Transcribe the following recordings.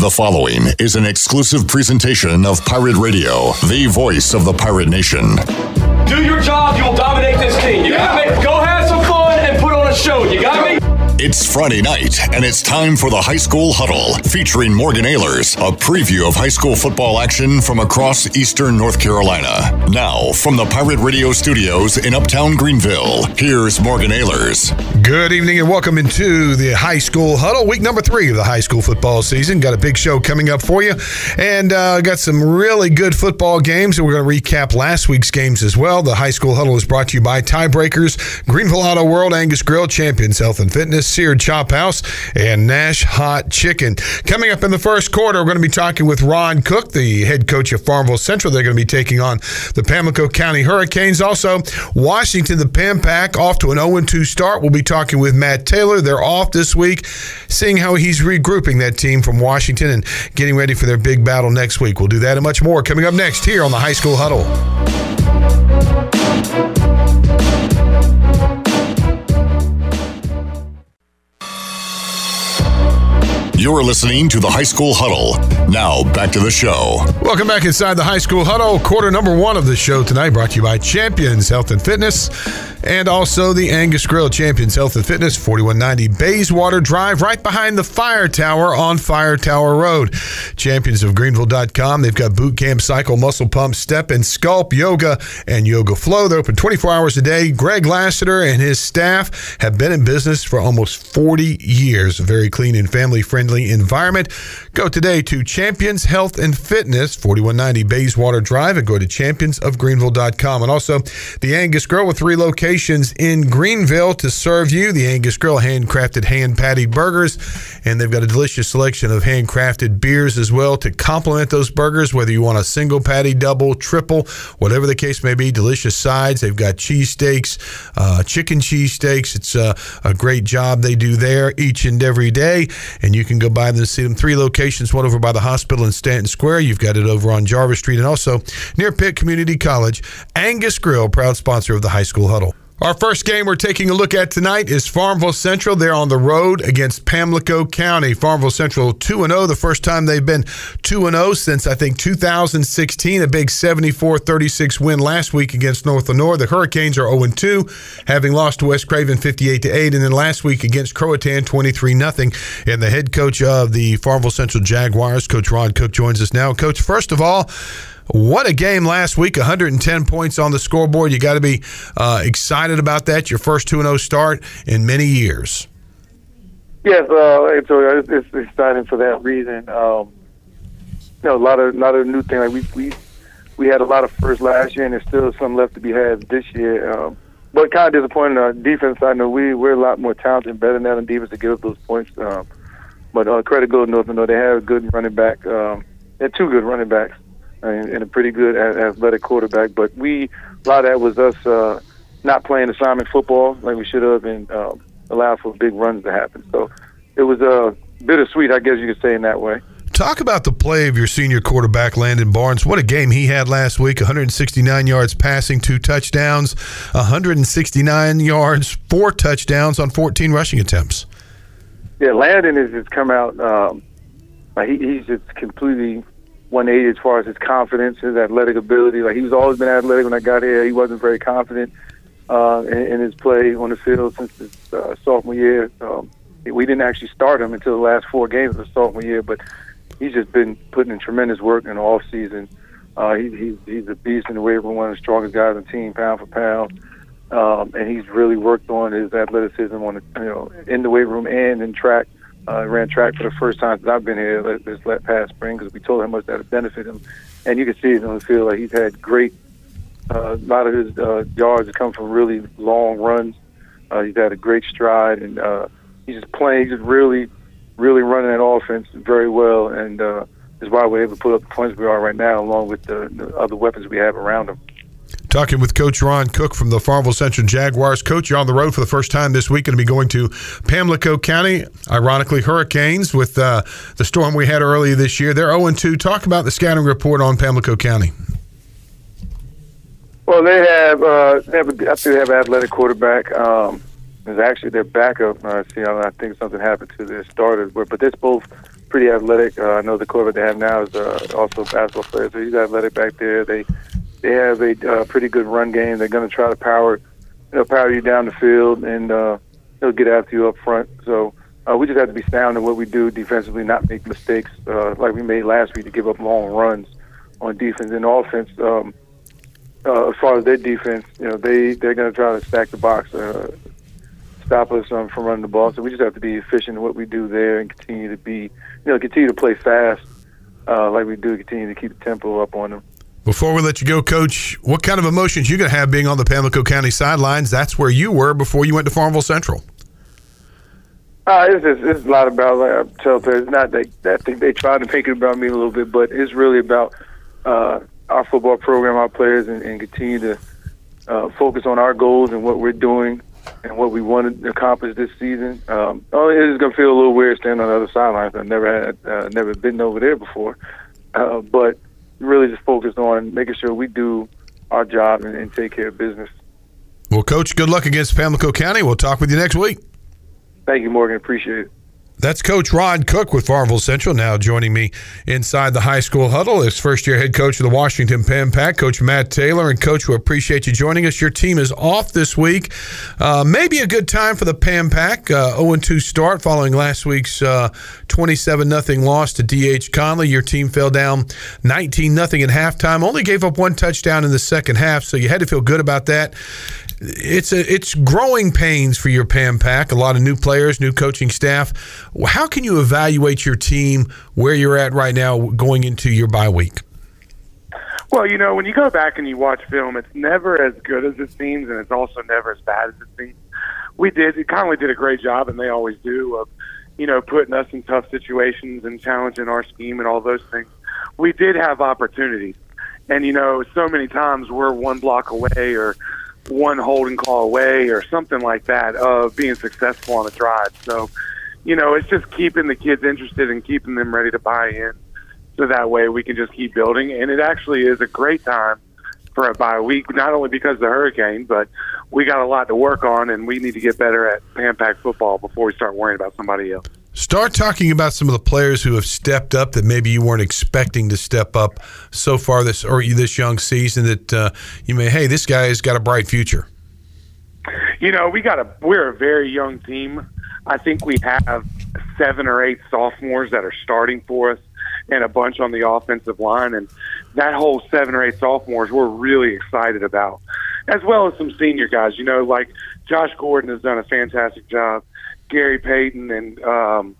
The following is an exclusive presentation of Pirate Radio, the voice of the pirate nation. Do your job, you will dominate this team. You got me? Go have some fun and put on a show. It's Friday night, and it's time for the High School Huddle, featuring Morgan Ayler's a preview of high school football action from across eastern North Carolina. Now, from the Pirate Radio studios in Uptown Greenville, here's Morgan Ayler's. Good evening and welcome into the High School Huddle, week number three of the high school football season. Got a big show coming up for you, and uh, got some really good football games, and we're going to recap last week's games as well. The High School Huddle is brought to you by Tiebreakers, Greenville Auto World, Angus Grill, Champions Health and Fitness, Seared Chop House, and Nash Hot Chicken. Coming up in the first quarter, we're going to be talking with Ron Cook, the head coach of Farmville Central. They're going to be taking on the Pamlico County Hurricanes. Also, Washington, the Pam Pack, off to an 0 2 start. We'll be talking with Matt Taylor. They're off this week, seeing how he's regrouping that team from Washington and getting ready for their big battle next week. We'll do that and much more coming up next here on the High School Huddle. You're listening to the High School Huddle. Now, back to the show. Welcome back inside the High School Huddle. Quarter number one of the show tonight brought to you by Champions Health and Fitness and also the Angus Grill Champions Health and Fitness, 4190 Bayswater Drive, right behind the Fire Tower on Fire Tower Road. Championsofgreenville.com. They've got boot camp, cycle, muscle pump, step and sculpt, yoga, and yoga flow. They're open 24 hours a day. Greg Lassiter and his staff have been in business for almost 40 years. A very clean and family friendly environment. Go today to Champions Health and Fitness, 4190 Bayswater Drive, and go to championsofgreenville.com. And also the Angus Grill with three locations in Greenville to serve you. The Angus Grill handcrafted hand patted burgers, and they've got a delicious selection of handcrafted beers as well to complement those burgers, whether you want a single patty, double, triple, whatever the case may be. Delicious sides. They've got cheesesteaks, uh, chicken cheesesteaks. It's uh, a great job they do there each and every day, and you can go by them and see them. Three locations, one over by the hospital in Stanton Square. You've got it over on Jarvis Street and also near Pitt Community College. Angus Grill, proud sponsor of the High School Huddle. Our first game we're taking a look at tonight is Farmville Central. They're on the road against Pamlico County. Farmville Central 2 0, the first time they've been 2 0 since I think 2016. A big 74 36 win last week against North Lenoir. The Hurricanes are 0 2, having lost to West Craven 58 8. And then last week against Croatan 23 0. And the head coach of the Farmville Central Jaguars, Coach Ron Cook, joins us now. Coach, first of all, what a game last week, 110 points on the scoreboard. You got to be uh, excited about that. Your first 2 0 start in many years. Yes, uh, it's, it's exciting for that reason. Um, you know, a lot of lot of new things. Like we we we had a lot of first last year, and there's still some left to be had this year. Um, but kind of disappointing our defense. I know we we're a lot more talented better than that on defense to give up those points. Um, but uh, credit goes to North know They have a good running back. Um, they're two good running backs and, and a pretty good athletic quarterback. But we a lot of that was us uh, not playing assignment football like we should have, and uh, allowed for big runs to happen. So it was a uh, bittersweet, I guess you could say, in that way. Talk about the play of your senior quarterback, Landon Barnes. What a game he had last week 169 yards passing, two touchdowns, 169 yards, four touchdowns on 14 rushing attempts. Yeah, Landon has just come out. Um, he, he's just completely 180 as far as his confidence, his athletic ability. Like he was always been athletic when I got here. He wasn't very confident uh, in, in his play on the field since his uh, sophomore year. Um, we didn't actually start him until the last four games of the sophomore year, but he's just been putting in tremendous work in the off season. Uh, he, he's he's a beast in the weight room, one of the strongest guys on the team, pound for pound. Um, and he's really worked on his athleticism on the, you know in the weight room and in track. Ran track for the first time since I've been here this past spring because we told him how much that would benefit him, and you can see it on the field. Like he's had great. Uh, a lot of his uh, yards have come from really long runs. Uh, he's had a great stride, and uh, he's just playing. He's just really, really running that offense very well, and uh, is why we're able to put up the points we are right now, along with the, the other weapons we have around him. Talking with Coach Ron Cook from the Farmville Central Jaguars. Coach, you're on the road for the first time this week. Going to be going to Pamlico County, ironically, Hurricanes, with uh, the storm we had earlier this year. They're 0 2. Talk about the scouting report on Pamlico County. Well, they have, uh, they have a, I think they have an athletic quarterback. Um, it's actually their backup. Uh, see, I think something happened to their starters, but, but they're both pretty athletic. Uh, I know the quarterback they have now is uh, also a basketball player, so he's athletic back there. They they have a uh, pretty good run game. They're going to try to power, you know, power you down the field, and uh, they'll get after you up front. So uh, we just have to be sound in what we do defensively, not make mistakes uh, like we made last week to give up long runs on defense. And offense, um, uh, as far as their defense, you know, they they're going to try to stack the box, uh, stop us um, from running the ball. So we just have to be efficient in what we do there and continue to be, you know, continue to play fast uh, like we do, continue to keep the tempo up on them. Before we let you go, Coach, what kind of emotions you going to have being on the Pamlico County sidelines? That's where you were before you went to Farmville Central. Uh, it's, just, it's a lot about like I tell players. Not that, that they, they try to make it about me a little bit, but it's really about uh, our football program, our players, and, and continue to uh, focus on our goals and what we're doing and what we want to accomplish this season. Um, oh, it's going to feel a little weird standing on the other sidelines. I've never had, uh, never been over there before, uh, but really just focused on making sure we do our job and, and take care of business. Well, Coach, good luck against Pamlico County. We'll talk with you next week. Thank you, Morgan. Appreciate it. That's Coach Rod Cook with Farmville Central now joining me inside the high school huddle. Is first year head coach of the Washington Pam Pack, Coach Matt Taylor. And Coach, we appreciate you joining us. Your team is off this week. Uh, maybe a good time for the Pam Pack. Uh, 0 2 start following last week's 27 uh, 0 loss to DH Conley. Your team fell down 19 0 at halftime, only gave up one touchdown in the second half, so you had to feel good about that it's a it's growing pains for your Pam Pack. A lot of new players, new coaching staff. How can you evaluate your team where you're at right now, going into your bye week? Well, you know, when you go back and you watch film, it's never as good as it seems, and it's also never as bad as it seems. We did, Conley did a great job, and they always do, of, you know, putting us in tough situations and challenging our scheme and all those things. We did have opportunities. And, you know, so many times we're one block away or one holding call away or something like that of being successful on a drive. So, you know, it's just keeping the kids interested and keeping them ready to buy in. So that way we can just keep building. And it actually is a great time for a bye week, not only because of the hurricane, but we got a lot to work on and we need to get better at Pam Pack football before we start worrying about somebody else. Start talking about some of the players who have stepped up that maybe you weren't expecting to step up so far this or this young season. That uh, you may, hey, this guy has got a bright future. You know, we got a we're a very young team. I think we have seven or eight sophomores that are starting for us, and a bunch on the offensive line. And that whole seven or eight sophomores, we're really excited about, as well as some senior guys. You know, like Josh Gordon has done a fantastic job. Gary Payton and um,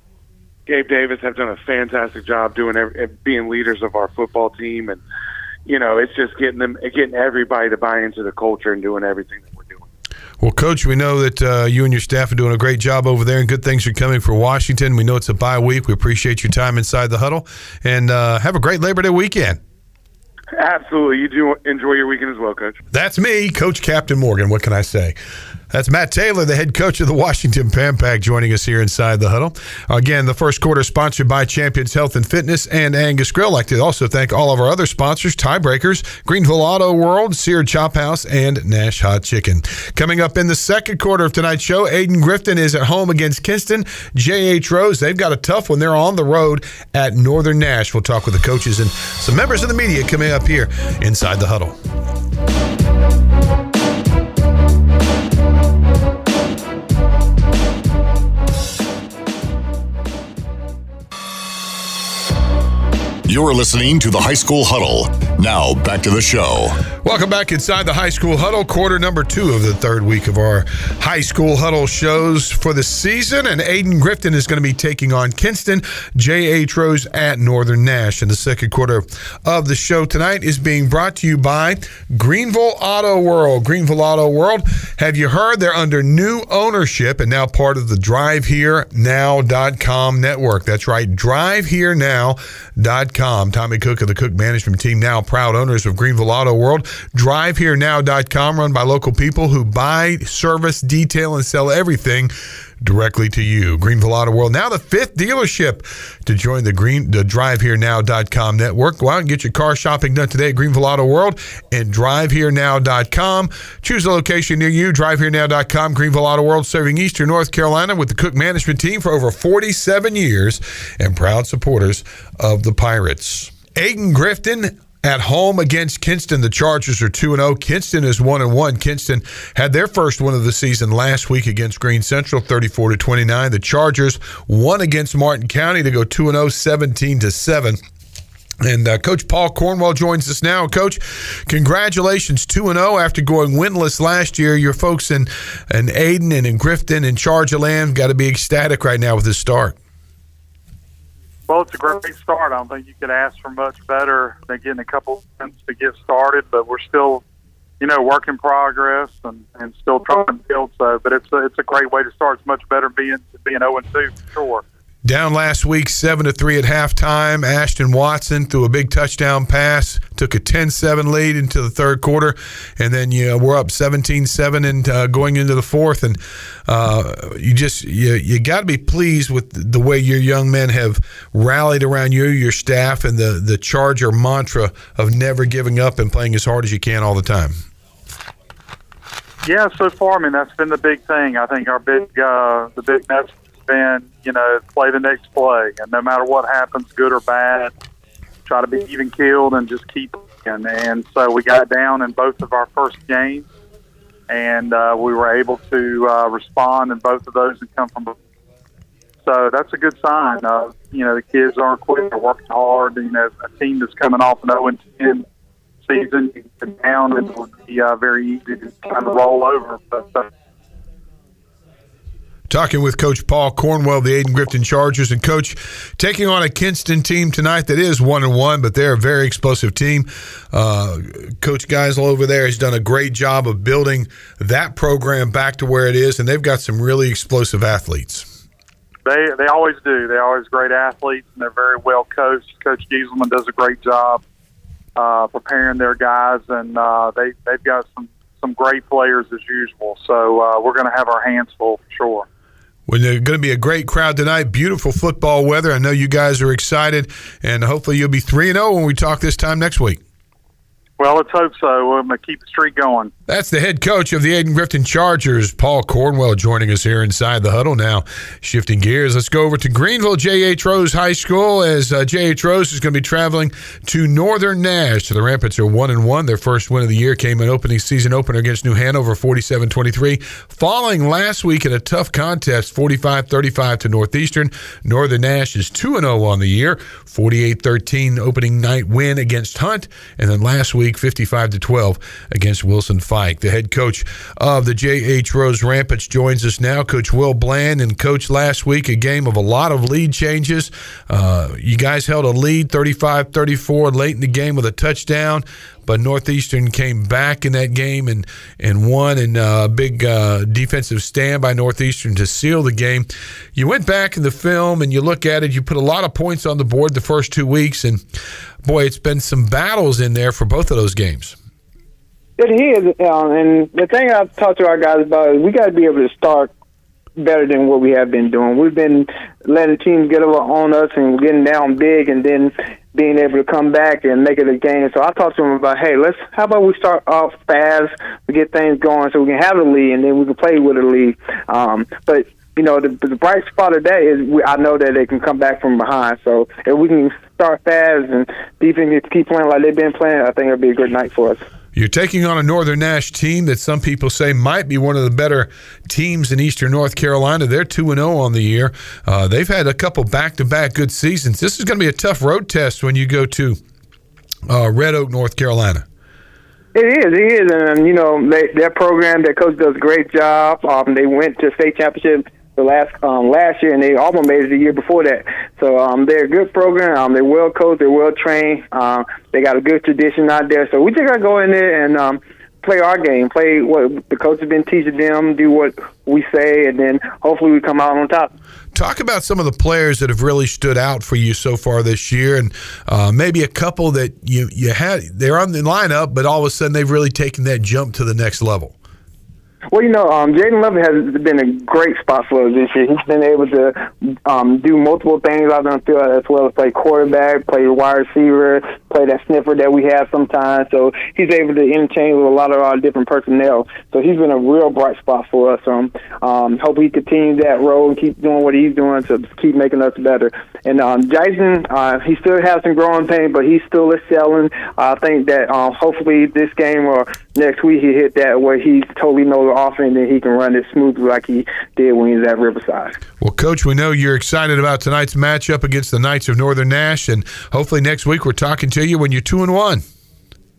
Gabe Davis have done a fantastic job doing every, being leaders of our football team, and you know it's just getting them getting everybody to buy into the culture and doing everything that we're doing. Well, Coach, we know that uh, you and your staff are doing a great job over there, and good things are coming for Washington. We know it's a bye week. We appreciate your time inside the huddle, and uh, have a great Labor Day weekend. Absolutely. You do enjoy your weekend as well, Coach. That's me, Coach Captain Morgan. What can I say? That's Matt Taylor, the head coach of the Washington Pam Pack, joining us here inside the huddle. Again, the first quarter sponsored by Champions Health and Fitness and Angus Grill. I'd like to also thank all of our other sponsors, Tiebreakers, Greenville Auto World, Seared Chop House, and Nash Hot Chicken. Coming up in the second quarter of tonight's show, Ayden Grifton is at home against Kinston. J.H. Rose, they've got a tough one. They're on the road at Northern Nash. We'll talk with the coaches and some members of the media coming up here inside the huddle. You're listening to the High School Huddle. Now, back to the show. Welcome back inside the High School Huddle, quarter number two of the third week of our High School Huddle shows for the season. And Ayden Grifton is going to be taking on Kinston, J.H. Rose at Northern Nash. And the second quarter of the show tonight is being brought to you by Greenville Auto World. Greenville Auto World, have you heard they're under new ownership and now part of the DriveHereNow.com network? That's right, DriveHereNow.com. Tommy Cook of the Cook Management Team, now proud owners of Greenville Auto World. DriveHereNow.com, run by local people who buy, service, detail, and sell everything directly to you. Greenville Auto World, now the fifth dealership to join the Green the DriveHereNow.com network. Go out and get your car shopping done today at Greenville Auto World and DriveHereNow.com. Choose a location near you. DriveHereNow.com. Greenville Auto World, serving Eastern North Carolina with the Cook Management Team for over 47 years and proud supporters of the Pirates. Ayden Grifton at home against Kinston. The Chargers are 2 0. Kinston is 1 1. Kinston had their first win of the season last week against Green Central 34 to 29. The Chargers won against Martin County to go 2 0 17 to 7. And uh, Coach Paul Cornwell joins us now. Coach, congratulations, 2 0 after going winless last year. Your folks in, in Ayden and in Grifton and Charge of Land got to be ecstatic right now with this start. Well, it's a great start. I don't think you could ask for much better than getting a couple months to get started, but we're still, you know, work in progress and, and still trying to build. So, but it's a, it's a great way to start. It's much better being being zero and two for sure. Down last week, seven to three at halftime. Ashton Watson threw a big touchdown pass, took a 10-7 lead into the third quarter, and then you know, we're up 17-7 and uh, going into the fourth. And uh, you just you you got to be pleased with the way your young men have rallied around you, your staff, and the the Charger mantra of never giving up and playing as hard as you can all the time. Yeah, so far, I mean that's been the big thing. I think our big uh, the big message been, you know, play the next play, and no matter what happens, good or bad, try to be even keeled and just keep. And, and so we got down in both of our first games, and uh, we were able to uh, respond in both of those and come from. So that's a good sign. Uh, you know, the kids aren't quitting; they're working hard. You know, a team that's coming off an 0 10 season, down, and it would be uh, very easy to kind of roll over. But uh, Talking with Coach Paul Cornwell, the Ayden Grifton Chargers, and Coach taking on a Kinston team tonight that is one and one, but they're a very explosive team. Uh, Coach Geisel over there has done a great job of building that program back to where it is, and they've got some really explosive athletes. They they always do. They're always great athletes, and they're very well coached. Coach Gieselman does a great job uh, preparing their guys, and uh, they they've got some some great players as usual. So uh, we're going to have our hands full for sure. Well, going to be a great crowd tonight. Beautiful football weather. I know you guys are excited, and hopefully you'll be 3 0 when we talk this time next week. Well, let's hope so. We're going to keep the streak going. That's the head coach of the Ayden Grifton Chargers, Paul Cornwell, joining us here inside the huddle now. Shifting gears, let's go over to Greenville J.H. Rose High School as uh, J.H. Rose is going to be traveling to Northern Nash. So the Rampants are 1 and 1. Their first win of the year came in opening season opener against New Hanover 47 23. Falling last week in a tough contest 45 35 to Northeastern. Northern Nash is 2 0 on the year, 48 13 opening night win against Hunt. And then last week, 55 to 12 against Wilson Fike. The head coach of the J.H. Rose Rampants joins us now, Coach Will Bland. And, Coach, last week, a game of a lot of lead changes. Uh, you guys held a lead 35 34 late in the game with a touchdown but Northeastern came back in that game and and won in a big uh, defensive stand by Northeastern to seal the game. You went back in the film and you look at it. You put a lot of points on the board the first two weeks, and boy, it's been some battles in there for both of those games. It is, um, and the thing I've talked to our guys about is we got to be able to start better than what we have been doing. We've been letting teams get over on us and getting down big, and then being able to come back and make it a game. So I talked to him about, hey, let's how about we start off fast, we get things going, so we can have a lead, and then we can play with a lead. Um, but you know, the, the bright spot of that is we, I know that they can come back from behind. So if we can start fast and defense keep playing like they've been playing, I think it'll be a good night for us. You're taking on a Northern Nash team that some people say might be one of the better teams in Eastern North Carolina. They're 2 0 on the year. Uh, they've had a couple back to back good seasons. This is going to be a tough road test when you go to uh, Red Oak, North Carolina. It is, it is, and you know they, their program, their coach does a great job. Um, they went to state championship the last um, last year, and they almost made it the year before that. So um, they're a good program. Um, they're well coached. They're well trained. Um, they got a good tradition out there. So we just got to go in there and um, play our game, play what the coach has been teaching them, do what we say, and then hopefully we come out on top. Talk about some of the players that have really stood out for you so far this year, and uh, maybe a couple that you you had they're on the lineup, but all of a sudden they've really taken that jump to the next level. Well, you know, um, Jaden Lovett has been a great spot for us this year. He's been able to um, do multiple things out on the field as well as play quarterback, play wide receiver, play that sniffer that we have sometimes. So he's able to interchange with a lot of our different personnel. So he's been a real bright spot for us. Um, um, hope he continues that role and keep doing what he's doing to keep making us better. And um, Jason, uh, he still has some growing pain, but he's still excelling. I think that um, hopefully this game or next week he hit that where he's totally knows the offense and he can run it smoothly like he did when he was at Riverside. Well, Coach, we know you're excited about tonight's matchup against the Knights of Northern Nash, and hopefully next week we're talking to you when you're two and one.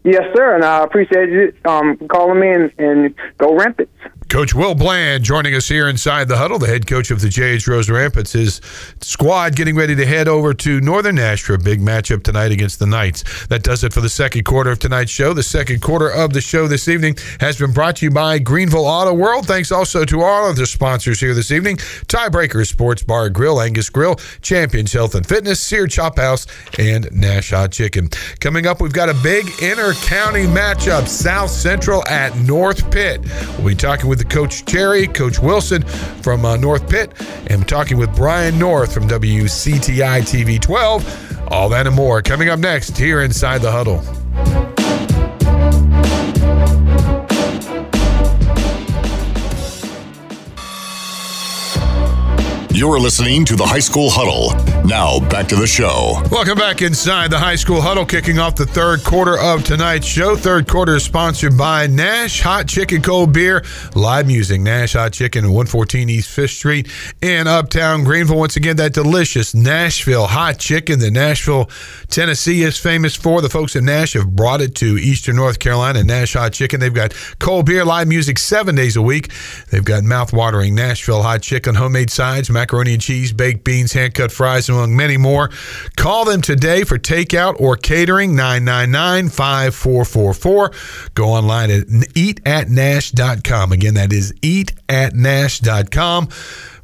Yes, sir, and I appreciate you um, calling me and, and go rampant. Coach Will Bland joining us here inside the huddle, the head coach of the JH Rose Rampants. His squad getting ready to head over to Northern Nash for a big matchup tonight against the Knights. That does it for the second quarter of tonight's show. The second quarter of the show this evening has been brought to you by Greenville Auto World. Thanks also to all of the sponsors here this evening Tiebreaker Sports Bar Grill, Angus Grill, Champions Health and Fitness, Sear Chop House, and Nash Hot Chicken. Coming up, we've got a big inter county matchup South Central at North Pitt. We'll be talking with the Coach Cherry, Coach Wilson from uh, North Pitt, and talking with Brian North from WCTI TV 12. All that and more coming up next here inside the huddle. You're listening to the High School Huddle. Now, back to the show. Welcome back inside the high school huddle, kicking off the third quarter of tonight's show. Third quarter is sponsored by Nash Hot Chicken Cold Beer, live music, Nash Hot Chicken, 114 East Fifth Street in Uptown Greenville. Once again, that delicious Nashville hot chicken that Nashville, Tennessee is famous for. The folks in Nash have brought it to Eastern North Carolina, Nash Hot Chicken. They've got cold beer, live music seven days a week. They've got mouth-watering Nashville hot chicken, homemade sides, macaroni and cheese, baked beans, hand-cut fries, among many more. Call them today for takeout or catering, 999-5444. Go online at eatatnash.com. Again, that is eatatnash.com.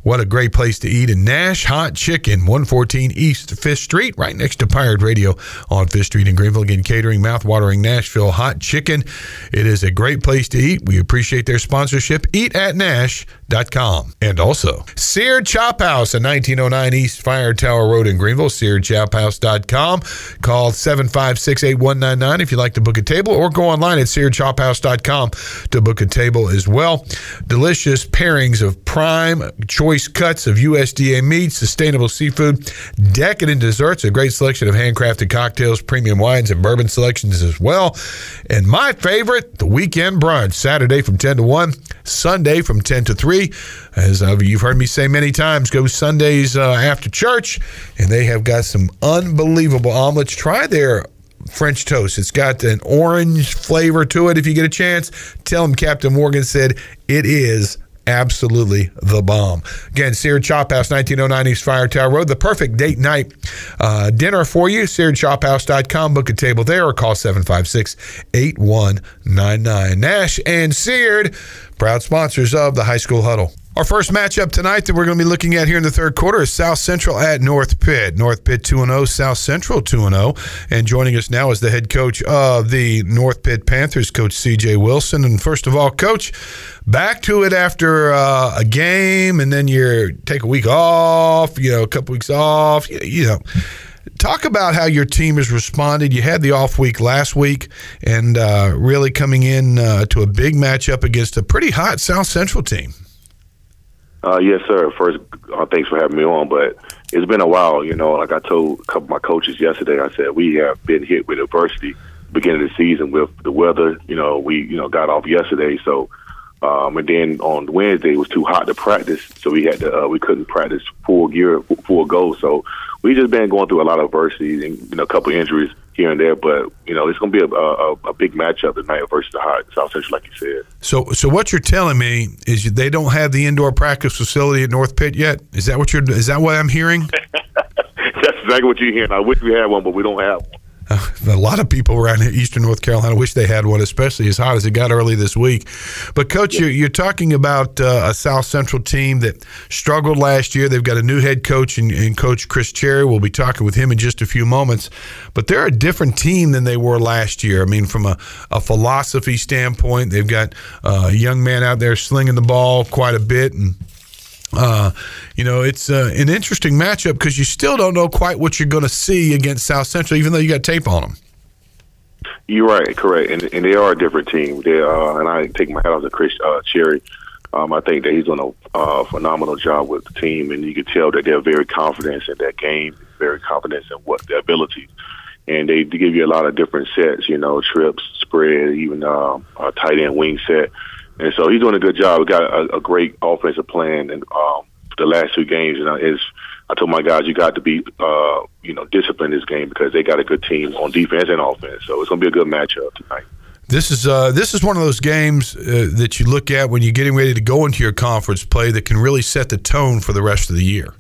What a great place to eat in Nash Hot Chicken, 114 East Fifth Street, right next to Pirate Radio on Fifth Street in Greenville. Again, catering, mouth-watering Nashville Hot Chicken. It is a great place to eat. We appreciate their sponsorship. Eatatnash.com. And also, Seared Chop House at 1909 East Fire Tower Road in Greenville, SearedChopHouse.com. Call 756-8199 if you'd like to book a table or go online at SearedChopHouse.com to book a table as well. Delicious pairings of prime choice cuts of USDA meat, sustainable seafood, decadent desserts, a great selection of handcrafted cocktails, premium wines, and bourbon selections as well. And my favorite, the weekend brunch, Saturday from 10 to 1, Sunday from 10 to 3. As you've heard me say many times, go Sundays uh, after church, and they have got some unbelievable omelets. Try their French toast. It's got an orange flavor to it. If you get a chance, tell them Captain Morgan said it is absolutely the bomb. Again, Seared Chop House, 1909 East Fire Tower Road. The perfect date night uh, dinner for you. SearedChopHouse.com. Book a table there or call 756 8199. Nash and Seared, proud sponsors of the High School Huddle. Our first matchup tonight that we're going to be looking at here in the third quarter is South Central at North Pitt. North Pitt 2 0, South Central 2 0. And joining us now is the head coach of the North Pitt Panthers, Coach CJ Wilson. And first of all, Coach, back to it after uh, a game and then you take a week off, you know, a couple weeks off, you, know talk about how your team has responded. You had the off week last week, and uh, really coming in uh, to a big matchup against a pretty hot South Central team. Uh, yes, sir. First, uh, thanks for having me on. But it's been a while, you know. Like I told a couple of my coaches yesterday, I said we have been hit with adversity beginning of the season with the weather. You know, we you know got off yesterday, so um, and then on Wednesday it was too hot to practice, so we had to uh, we couldn't practice full gear, full go. So we just been going through a lot of adversity and you know a couple injuries here and there. But you know it's going to be a, a, a big matchup tonight versus the hot South Central, like you said. So, so what you're telling me is they don't have the indoor practice facility at North Pitt yet. Is that what you're? Is that what I'm hearing? That's exactly what you're hearing. I wish we had one, but we don't have one. A lot of people around here, Eastern North Carolina wish they had one, especially as hot as it got early this week. But coach, you're, you're talking about uh, a South Central team that struggled last year. They've got a new head coach and, and Coach Chris Cherry. We'll be talking with him in just a few moments. But they're a different team than they were last year. I mean, from a, a philosophy standpoint, they've got uh, a young man out there slinging the ball quite a bit and uh, you know, it's uh, an interesting matchup because you still don't know quite what you're going to see against South Central, even though you got tape on them. You're right, correct, and and they are a different team. They uh, and I take my hat off to Chris uh, Cherry. Um, I think that he's done a uh, phenomenal job with the team, and you can tell that they're very confident in that game, very confident in what their abilities, and they, they give you a lot of different sets. You know, trips, spread, even uh, a tight end wing set. And so he's doing a good job. We got a, a great offensive plan, and um, the last two games, you know, is I told my guys you got to be, uh, you know, disciplined in this game because they got a good team on defense and offense. So it's going to be a good matchup tonight. This is uh, this is one of those games uh, that you look at when you're getting ready to go into your conference play that can really set the tone for the rest of the year.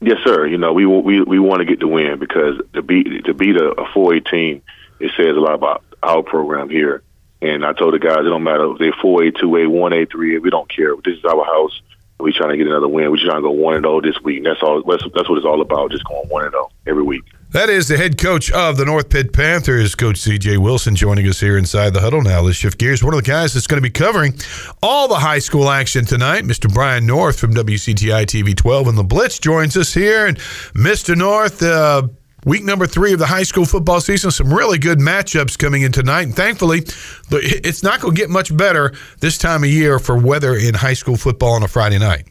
Yes, sir. You know, we we we want to get the win because to beat to beat a, a 4A team, it says a lot about our program here. And I told the guys, it don't matter if they're 4A, 2A, 1A, 3A, we don't care. This is our house. We're trying to get another win. We're trying to go 1 and 0 this week. And that's all. That's, that's what it's all about, just going 1 and 0 every week. That is the head coach of the North Pitt Panthers, Coach CJ Wilson, joining us here inside the huddle. Now, let's shift gears. One of the guys that's going to be covering all the high school action tonight, Mr. Brian North from WCTI TV 12 and the Blitz, joins us here. And Mr. North, uh, Week number three of the high school football season. Some really good matchups coming in tonight. And thankfully, it's not going to get much better this time of year for weather in high school football on a Friday night.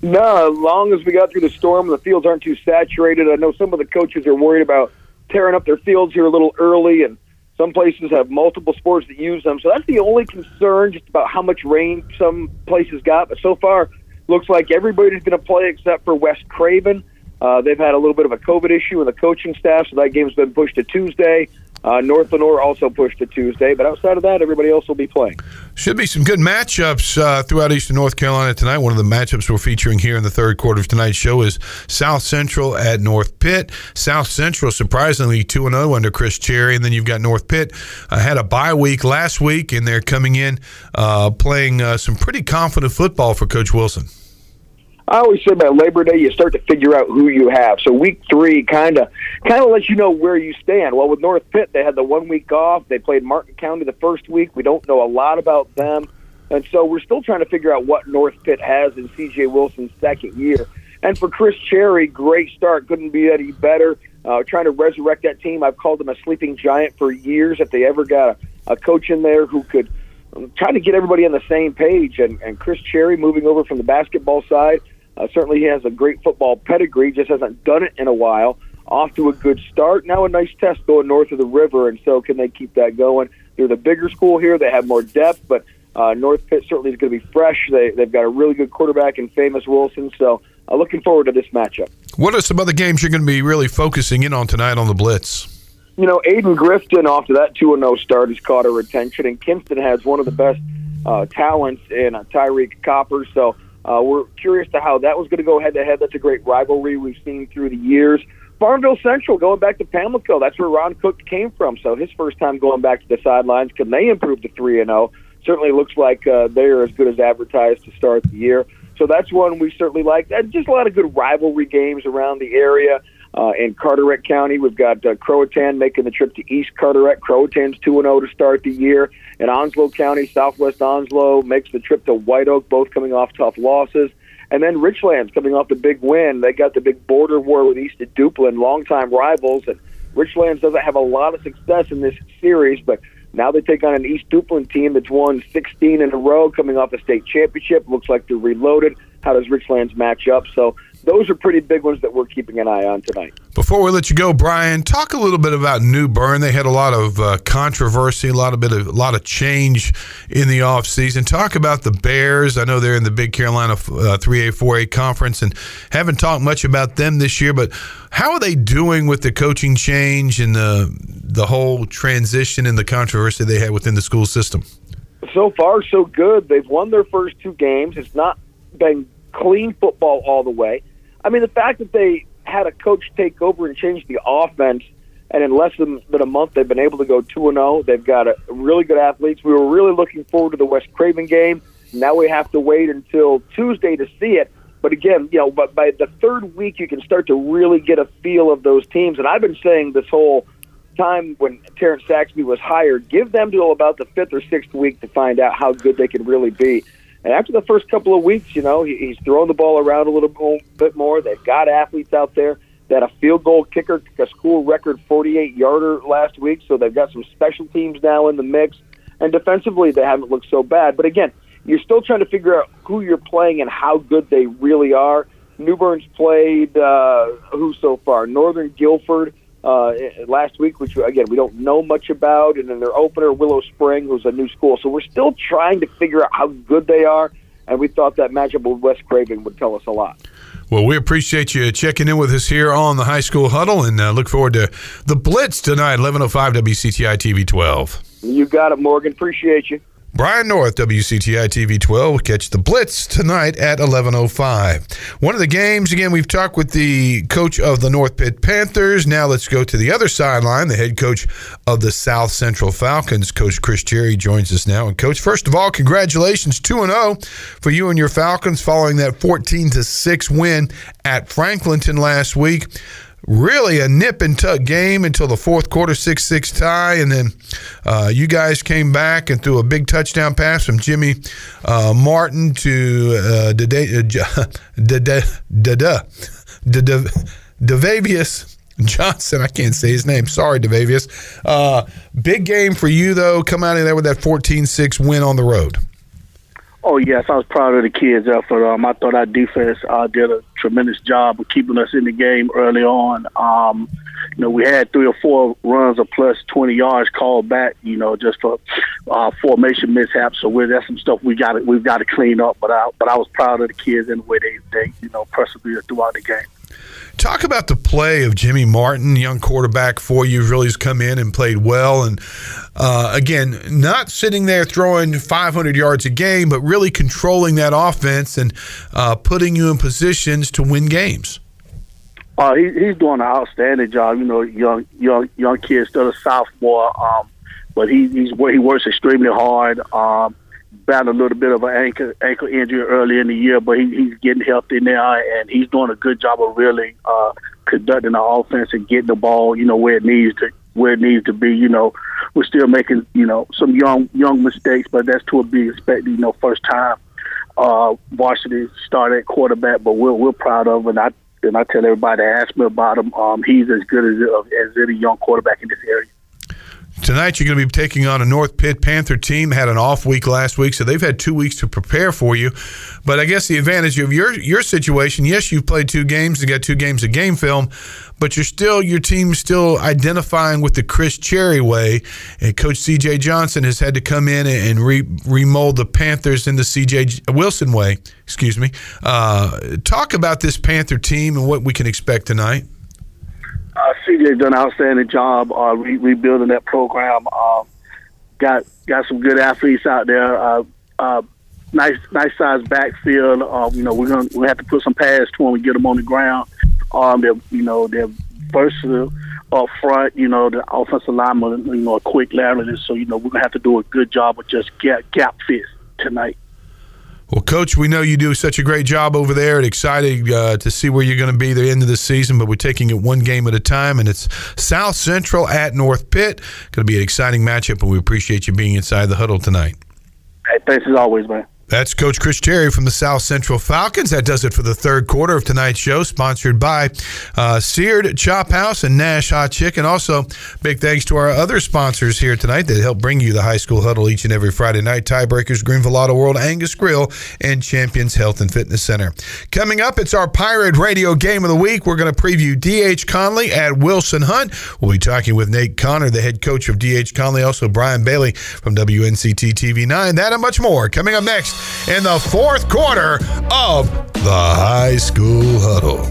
No, as long as we got through the storm, the fields aren't too saturated. I know some of the coaches are worried about tearing up their fields here a little early, and some places have multiple sports that use them. So that's the only concern, just about how much rain some places got. But so far, looks like everybody's going to play except for West Craven. Uh, they've had a little bit of a COVID issue with the coaching staff, so that game's been pushed to Tuesday. Uh, North Lenoir also pushed to Tuesday, but outside of that, everybody else will be playing. Should be some good matchups uh, throughout Eastern North Carolina tonight. One of the matchups we're featuring here in the third quarter of tonight's show is South Central at North Pitt. South Central, surprisingly, 2 0 under Chris Cherry, and then you've got North Pitt. Uh, had a bye week last week, and they're coming in uh, playing uh, some pretty confident football for Coach Wilson. I always say about Labor Day, you start to figure out who you have. So week three kind of kind of lets you know where you stand. Well, with North Pitt, they had the one week off. They played Martin County the first week. We don't know a lot about them, and so we're still trying to figure out what North Pitt has in C.J. Wilson's second year. And for Chris Cherry, great start. Couldn't be any better. Uh, trying to resurrect that team. I've called them a sleeping giant for years. If they ever got a, a coach in there who could um, try to get everybody on the same page, and, and Chris Cherry moving over from the basketball side uh, certainly, he has a great football pedigree, just hasn't done it in a while. Off to a good start. Now a nice test going north of the river, and so can they keep that going? They're the bigger school here. They have more depth, but uh, North Pitt certainly is going to be fresh. They, they've got a really good quarterback in Famous Wilson, so uh, looking forward to this matchup. What are some other games you're going to be really focusing in on tonight on the Blitz? You know, Ayden Grifton, off to that 2 0 start, has caught our attention, and Kinston has one of the best uh, talents in uh, Tyreek Copper, so uh, we're curious to how that was going to go head to head. That's a great rivalry we've seen through the years. Farmville Central going back to Pamlico. That's where Ron Cook came from. So his first time going back to the sidelines. Can they improve to three and zero? Oh? Certainly looks like uh, they are as good as advertised to start the year. So that's one we certainly like. And just a lot of good rivalry games around the area. Uh, in Carteret County, we've got uh, Croatan making the trip to East Carteret. Croatan's 2 0 to start the year. In Onslow County, Southwest Onslow makes the trip to White Oak, both coming off tough losses. And then Richlands coming off the big win. They got the big border war with East of Duplin, longtime rivals. And Richlands doesn't have a lot of success in this series, but now they take on an East Duplin team that's won 16 in a row, coming off a state championship. Looks like they're reloaded. How does Richlands match up? So those are pretty big ones that we're keeping an eye on tonight. Before we let you go, Brian, talk a little bit about New Bern. They had a lot of uh, controversy, a lot of bit of a lot of change in the offseason. Talk about the Bears. I know they're in the Big Carolina uh, three A four A conference, and haven't talked much about them this year. But how are they doing with the coaching change and the the whole transition and the controversy they had within the school system? So far, so good. They've won their first two games. It's not been clean football all the way. I mean, the fact that they had a coach take over and change the offense and in less than, than a month, they've been able to go two and zero. They've got a, really good athletes. We were really looking forward to the West Craven game. Now we have to wait until Tuesday to see it. But again, you know, but by the third week, you can start to really get a feel of those teams. And I've been saying this whole time when Terrence Saxby was hired, give them till about the fifth or sixth week to find out how good they can really be. And after the first couple of weeks, you know, he, he's throwing the ball around a little bit more. They've got athletes out there. Had a field goal kicker, a school record 48 yarder last week. So they've got some special teams now in the mix. And defensively, they haven't looked so bad. But again, you're still trying to figure out who you're playing and how good they really are. New Bern's played uh, who so far? Northern Guilford uh, last week, which again we don't know much about, and then their opener Willow Spring, who's a new school. So we're still trying to figure out how good they are, and we thought that matchup with West Craven would tell us a lot. Well, we appreciate you checking in with us here on the High School Huddle, and uh, look forward to the Blitz tonight, 11:05 WCTI TV 12. You got it, Morgan. Appreciate you. Brian North, WCTI TV 12, will catch the Blitz tonight at 11.05. One of the games, again, we've talked with the coach of the North Pitt Panthers. Now let's go to the other sideline. The head coach of the South Central Falcons, Coach Chris Cherry, joins us now. And, Coach, first of all, congratulations 2 0 for you and your Falcons following that 14 6 win at Franklinton last week really a nip and tuck game until the fourth quarter, 6 6 tie. And then uh, you guys came back and threw a big touchdown pass from Jimmy uh, Martin to uh, Devavius. Johnson, I can't say his name. Sorry, Devavius. Uh, big game for you, though. Come out of there with that 14 6 win on the road. Oh yes, I was proud of the kids' effort. Um, I thought our defense uh, did a tremendous job of keeping us in the game early on. Um, you know, we had three or four runs of plus twenty yards called back. You know, just for uh, formation mishaps. So we're, that's some stuff we got we've got to clean up. But I but I was proud of the kids and the way they they you know persevered throughout the game. Talk about the play of Jimmy Martin, young quarterback for you, really has come in and played well. And uh, again, not sitting there throwing 500 yards a game, but really controlling that offense and uh, putting you in positions to win games. Uh, he, he's doing an outstanding job. You know, young young young kid, still a sophomore, um, but he he's he works extremely hard. Um, battled a little bit of an ankle ankle injury early in the year, but he, he's getting healthy now, and he's doing a good job of really uh, conducting the offense and getting the ball, you know, where it needs to where it needs to be. You know, we're still making you know some young young mistakes, but that's to be expected. You know, first time uh, varsity start at quarterback, but we're we're proud of, and I and I tell everybody to ask me about him. Um, he's as good as as any young quarterback in this area. Tonight, you're going to be taking on a North Pitt Panther team. Had an off week last week, so they've had two weeks to prepare for you. But I guess the advantage of your your situation, yes, you've played two games and got two games of game film, but you're still your team's still identifying with the Chris Cherry way. And Coach C.J. Johnson has had to come in and re, remold the Panthers in the C.J. Wilson way. Excuse me. Uh, talk about this Panther team and what we can expect tonight. CJ's done an outstanding job uh, re- rebuilding that program. Uh, got got some good athletes out there. Uh, uh, nice nice size backfield. Uh, you know, we're gonna we have to put some pads to them. We get them on the ground. Um, they're you know they're versatile up front. You know, the offensive lineman you know a quick laterally. So you know we're gonna have to do a good job of just gap gap fits tonight. Well, Coach, we know you do such a great job over there and excited uh, to see where you're going to be the end of the season, but we're taking it one game at a time, and it's South Central at North Pitt. Going to be an exciting matchup, and we appreciate you being inside the huddle tonight. Hey, thanks as always, man. That's Coach Chris Cherry from the South Central Falcons. That does it for the third quarter of tonight's show, sponsored by uh, Seared Chop House and Nash Hot Chicken. Also, big thanks to our other sponsors here tonight that help bring you the high school huddle each and every Friday night Tiebreakers, Greenville Auto World, Angus Grill, and Champions Health and Fitness Center. Coming up, it's our Pirate Radio Game of the Week. We're going to preview D.H. Conley at Wilson Hunt. We'll be talking with Nate Connor, the head coach of D.H. Conley, also Brian Bailey from WNCT TV 9. That and much more coming up next in the fourth quarter of the High School Huddle.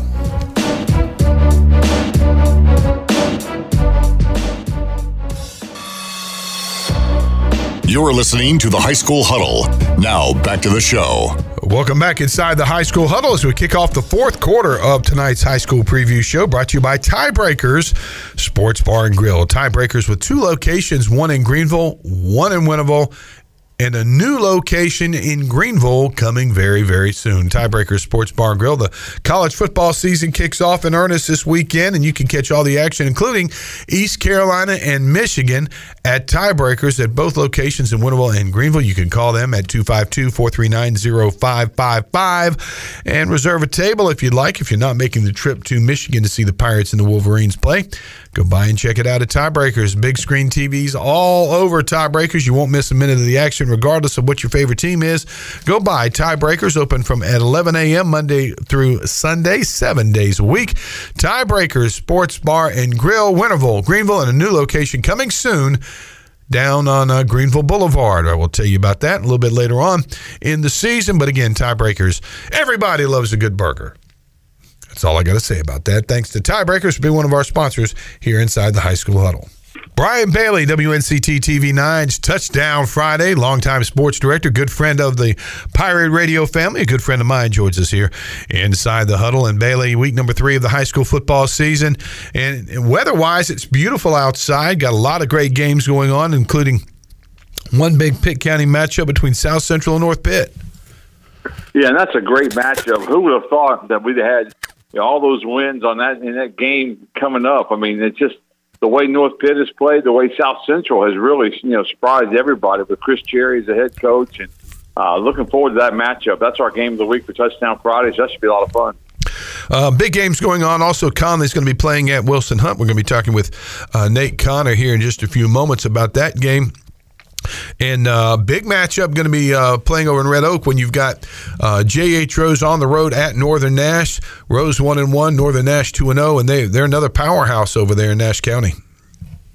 You're listening to the High School Huddle. Now, back to the show. Welcome back inside the high school huddle as we kick off the fourth quarter of tonight's high school preview show brought to you by Tiebreakers Sports Bar and Grill. Tiebreakers with two locations, one in Greenville, one in Winterville and a new location in Greenville coming very, very soon. Tiebreaker Sports Bar and Grill. The college football season kicks off in earnest this weekend, and you can catch all the action, including East Carolina and Michigan, at Tiebreakers at both locations in Winterville and Greenville. You can call them at 252 439 0555 and reserve a table if you'd like. If you're not making the trip to Michigan to see the Pirates and the Wolverines play, Go by and check it out at Tiebreakers. Big screen TVs all over Tiebreakers. You won't miss a minute of the action, regardless of what your favorite team is. Go by Tiebreakers, open from at 11 a.m. Monday through Sunday, seven days a week. Tiebreakers Sports Bar and Grill, Winterville, Greenville, and a new location coming soon down on uh, Greenville Boulevard. I will tell you about that a little bit later on in the season. But again, Tiebreakers, everybody loves a good burger. That's all I got to say about that. Thanks to Tiebreakers for being one of our sponsors here inside the high school huddle. Brian Bailey, WNCT TV 9's Touchdown Friday, longtime sports director, good friend of the Pirate Radio family, a good friend of mine joins us here inside the huddle. And Bailey, week number three of the high school football season. And weather wise, it's beautiful outside. Got a lot of great games going on, including one big Pitt County matchup between South Central and North Pitt. Yeah, and that's a great matchup. Who would have thought that we'd had you know, all those wins on that in that game coming up. I mean, it's just the way North Pitt has played, the way South Central has really you know surprised everybody with Chris Cherry as the head coach, and uh, looking forward to that matchup. That's our game of the week for Touchdown Fridays. That should be a lot of fun. Uh, big games going on. Also, Conley's going to be playing at Wilson Hunt. We're going to be talking with uh, Nate Connor here in just a few moments about that game. And uh, big matchup going to be uh, playing over in Red Oak when you've got uh, J.H. Rose on the road at Northern Nash. Rose one and one, Northern Nash two and 0, and they they're another powerhouse over there in Nash County.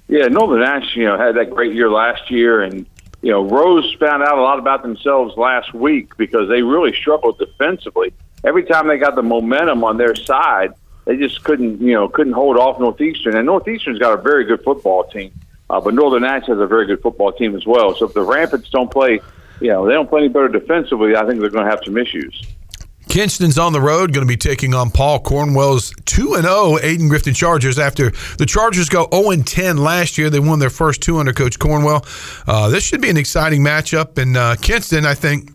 Yeah, Northern Nash, you know, had that great year last year, and you know, Rose found out a lot about themselves last week because they really struggled defensively. Every time they got the momentum on their side, they just couldn't, you know, couldn't hold off Northeastern. And Northeastern's got a very good football team. Uh, but Northern Nash has a very good football team as well. So if the Rampants don't play, you know, they don't play any better defensively, I think they're going to have some issues. Kinston's on the road, going to be taking on Paul Cornwell's 2 and 0 Ayden Grifton Chargers after the Chargers go 0 and 10 last year. They won their first two under Coach Cornwell. Uh, this should be an exciting matchup. And uh, Kinston, I think,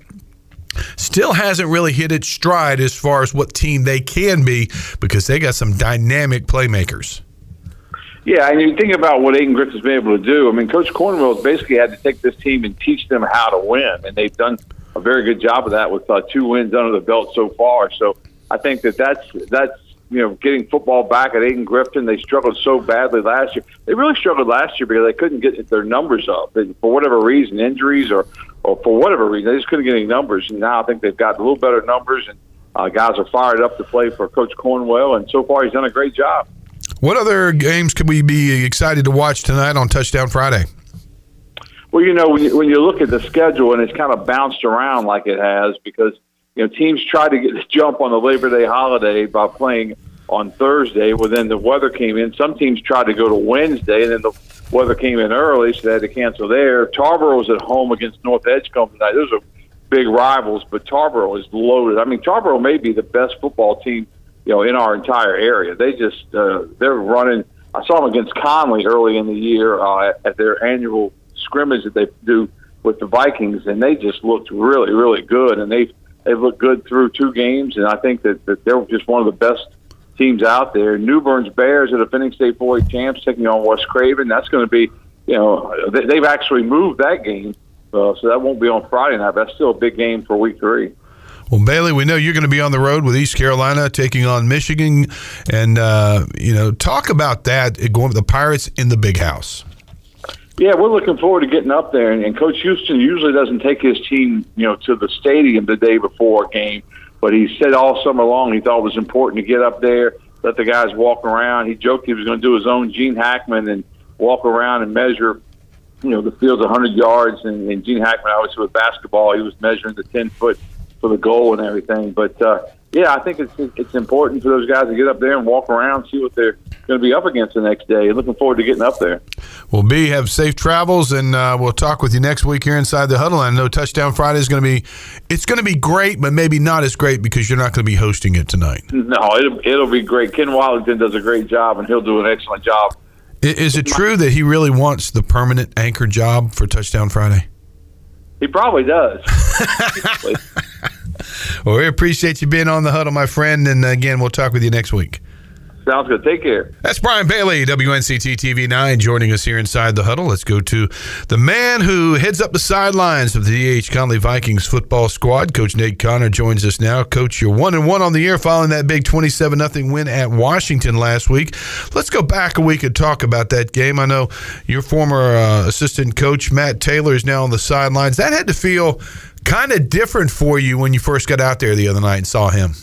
still hasn't really hit its stride as far as what team they can be because they got some dynamic playmakers. Yeah, and you think about what Ayden Grifton's been able to do. I mean, Coach Cornwell's basically had to take this team and teach them how to win, and they've done a very good job of that with uh, two wins under the belt so far. So I think that that's that's you know getting football back at Ayden Grifton. They struggled so badly last year. They really struggled last year because they couldn't get their numbers up and for whatever reason, injuries or or for whatever reason, they just couldn't get any numbers. And now I think they've got a little better numbers, and uh, guys are fired up to play for Coach Cornwell. And so far, he's done a great job. What other games could we be excited to watch tonight on Touchdown Friday? Well, you know, when you, when you look at the schedule and it's kind of bounced around like it has because, you know, teams tried to get the jump on the Labor Day holiday by playing on Thursday. Well, then the weather came in. Some teams tried to go to Wednesday, and then the weather came in early, so they had to cancel there. Tarboro was at home against North Edgecombe tonight. Those are big rivals, but Tarboro is loaded. I mean, Tarboro may be the best football team – you know, in our entire area. They just uh, they're running. I saw them against Conley early in the year uh, at their annual scrimmage that they do with the Vikings, and they just looked really, really good. And they—they've looked good through two games, and I think that, that they're just one of the best teams out there. New Bern's Bears are the Phoenix State 4 champs taking on West Craven. That's going to be, you know, they, they've actually moved that game, uh, so that won't be on Friday night. But that's still a big game for Week Three. Well, Bailey, we know you're going to be on the road with East Carolina taking on Michigan, and uh, you know, talk about that going with the Pirates in the Big House. Yeah, we're looking forward to getting up there, and, and Coach Houston usually doesn't take his team, you know, to the stadium the day before a game, but he said all summer long he thought it was important to get up there, let the guys walk around. He joked he was going to do his own Gene Hackman and walk around and measure you know, the field's 100 yards, and, and Gene Hackman, obviously with basketball, he was measuring the 10 foot for the goal and everything. But uh, yeah, I think it's it's important for those guys to get up there and walk around, see what they're going to be up against the next day. And looking forward to getting up there. Well, B, have safe travels, and uh, we'll talk with you next week here inside the huddle. I know Touchdown Friday is going to be it's going to be great, but maybe not as great because you're not going to be hosting it tonight. No, it'll it'll be great. Ken Wallington does a great job, and he'll do an excellent job. Is it true that he really wants the permanent anchor job for Touchdown Friday? He probably does. well, we appreciate you being on the huddle, my friend. And uh, again, we'll talk with you next week. Sounds good. Take care. That's Brian Bailey, WNCT TV 9, joining us here inside the huddle. Let's go to the man who heads up the sidelines of the D.H. Conley Vikings football squad. Coach Nate Connor joins us now. Coach, you're one and one on the year following that big 27 0 win at Washington last week. Let's go back a week and talk about that game. I know your former uh, assistant coach, Matt Taylor, is now on the sidelines. That had to feel kind of different for you when you first got out there the other night and saw him.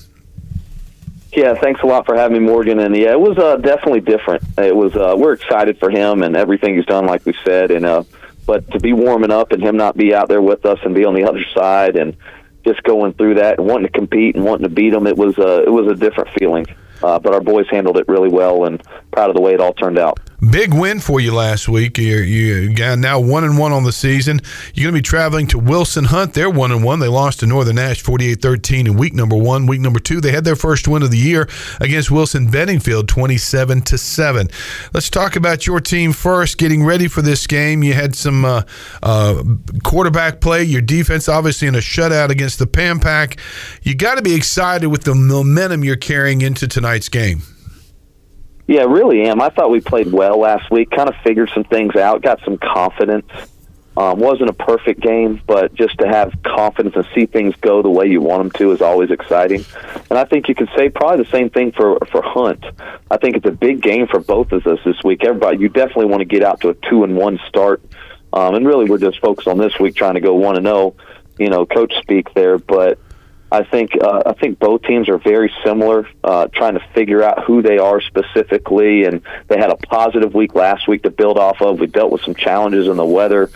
Yeah, thanks a lot for having me, Morgan. And yeah, it was uh, definitely different. It was uh, we're excited for him and everything he's done, like we said. And uh, but to be warming up and him not be out there with us and be on the other side and just going through that and wanting to compete and wanting to beat them, it was uh, it was a different feeling. Uh, but our boys handled it really well, and proud of the way it all turned out. Big win for you last week. You're, you got now one and one on the season. You're going to be traveling to Wilson Hunt. They're one and one. They lost to Northern Nash 48-13 in week number one. Week number two, they had their first win of the year against Wilson Beddingfield, 27 to seven. Let's talk about your team first. Getting ready for this game, you had some uh, uh, quarterback play. Your defense, obviously, in a shutout against the Pam Pack. You got to be excited with the momentum you're carrying into tonight's game. Yeah, really am. I thought we played well last week. Kind of figured some things out, got some confidence. Um, wasn't a perfect game, but just to have confidence and see things go the way you want them to is always exciting. And I think you could say probably the same thing for for Hunt. I think it's a big game for both of us this week. Everybody, you definitely want to get out to a two and one start. Um, and really, we're just focused on this week trying to go one and zero. Oh, you know, coach speak there, but I think uh, I think both teams are very similar, uh, trying to figure out who they are specifically. And they had a positive week last week to build off of. We dealt with some challenges in the weather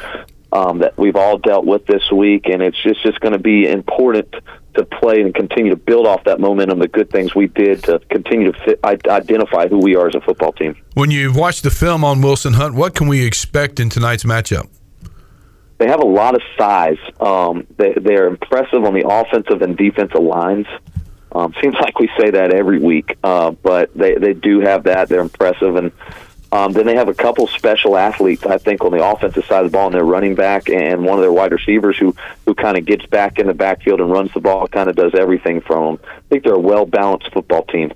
um, that we've all dealt with this week, and it's just just going to be important to play and continue to build off that momentum, the good things we did to continue to fit, identify who we are as a football team. When you've watched the film on Wilson Hunt, what can we expect in tonight's matchup? They have a lot of size. Um, they, they're impressive on the offensive and defensive lines. Um, seems like we say that every week, uh, but they, they do have that. They're impressive. And um, then they have a couple special athletes, I think, on the offensive side of the ball, and their running back and one of their wide receivers who, who kind of gets back in the backfield and runs the ball, kind of does everything from them. I think they're a well balanced football team.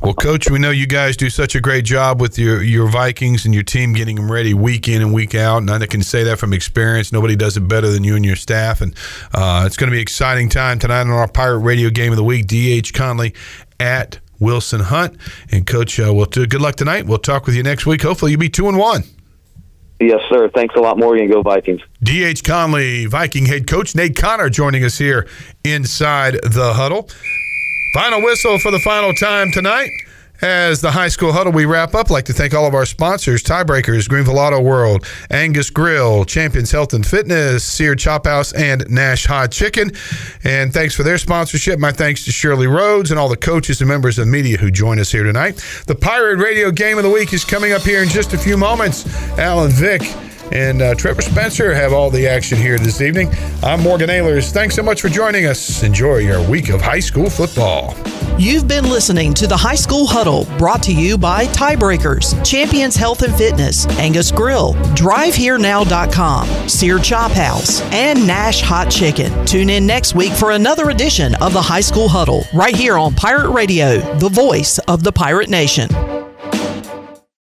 Well, Coach, we know you guys do such a great job with your, your Vikings and your team getting them ready week in and week out. And I can say that from experience. Nobody does it better than you and your staff. And uh, it's going to be an exciting time tonight on our Pirate Radio Game of the Week. D.H. Conley at Wilson Hunt. And, Coach, uh, we'll do good luck tonight. We'll talk with you next week. Hopefully, you'll be 2 and 1. Yes, sir. Thanks a lot, Morgan. Go Vikings. D.H. Conley, Viking head coach Nate Connor joining us here inside the huddle. Final whistle for the final time tonight. As the high school huddle we wrap up, like to thank all of our sponsors Tiebreakers, Greenville Auto World, Angus Grill, Champions Health and Fitness, Sear Chop House, and Nash Hot Chicken. And thanks for their sponsorship. My thanks to Shirley Rhodes and all the coaches and members of media who join us here tonight. The Pirate Radio Game of the Week is coming up here in just a few moments. Alan Vick and uh, Trevor Spencer have all the action here this evening. I'm Morgan Ahlers. Thanks so much for joining us. Enjoy your week of high school football. You've been listening to the High School Huddle brought to you by Tiebreakers, Champions Health and Fitness, Angus Grill, DriveHereNow.com, Sear Chop House, and Nash Hot Chicken. Tune in next week for another edition of the High School Huddle right here on Pirate Radio, the voice of the Pirate Nation.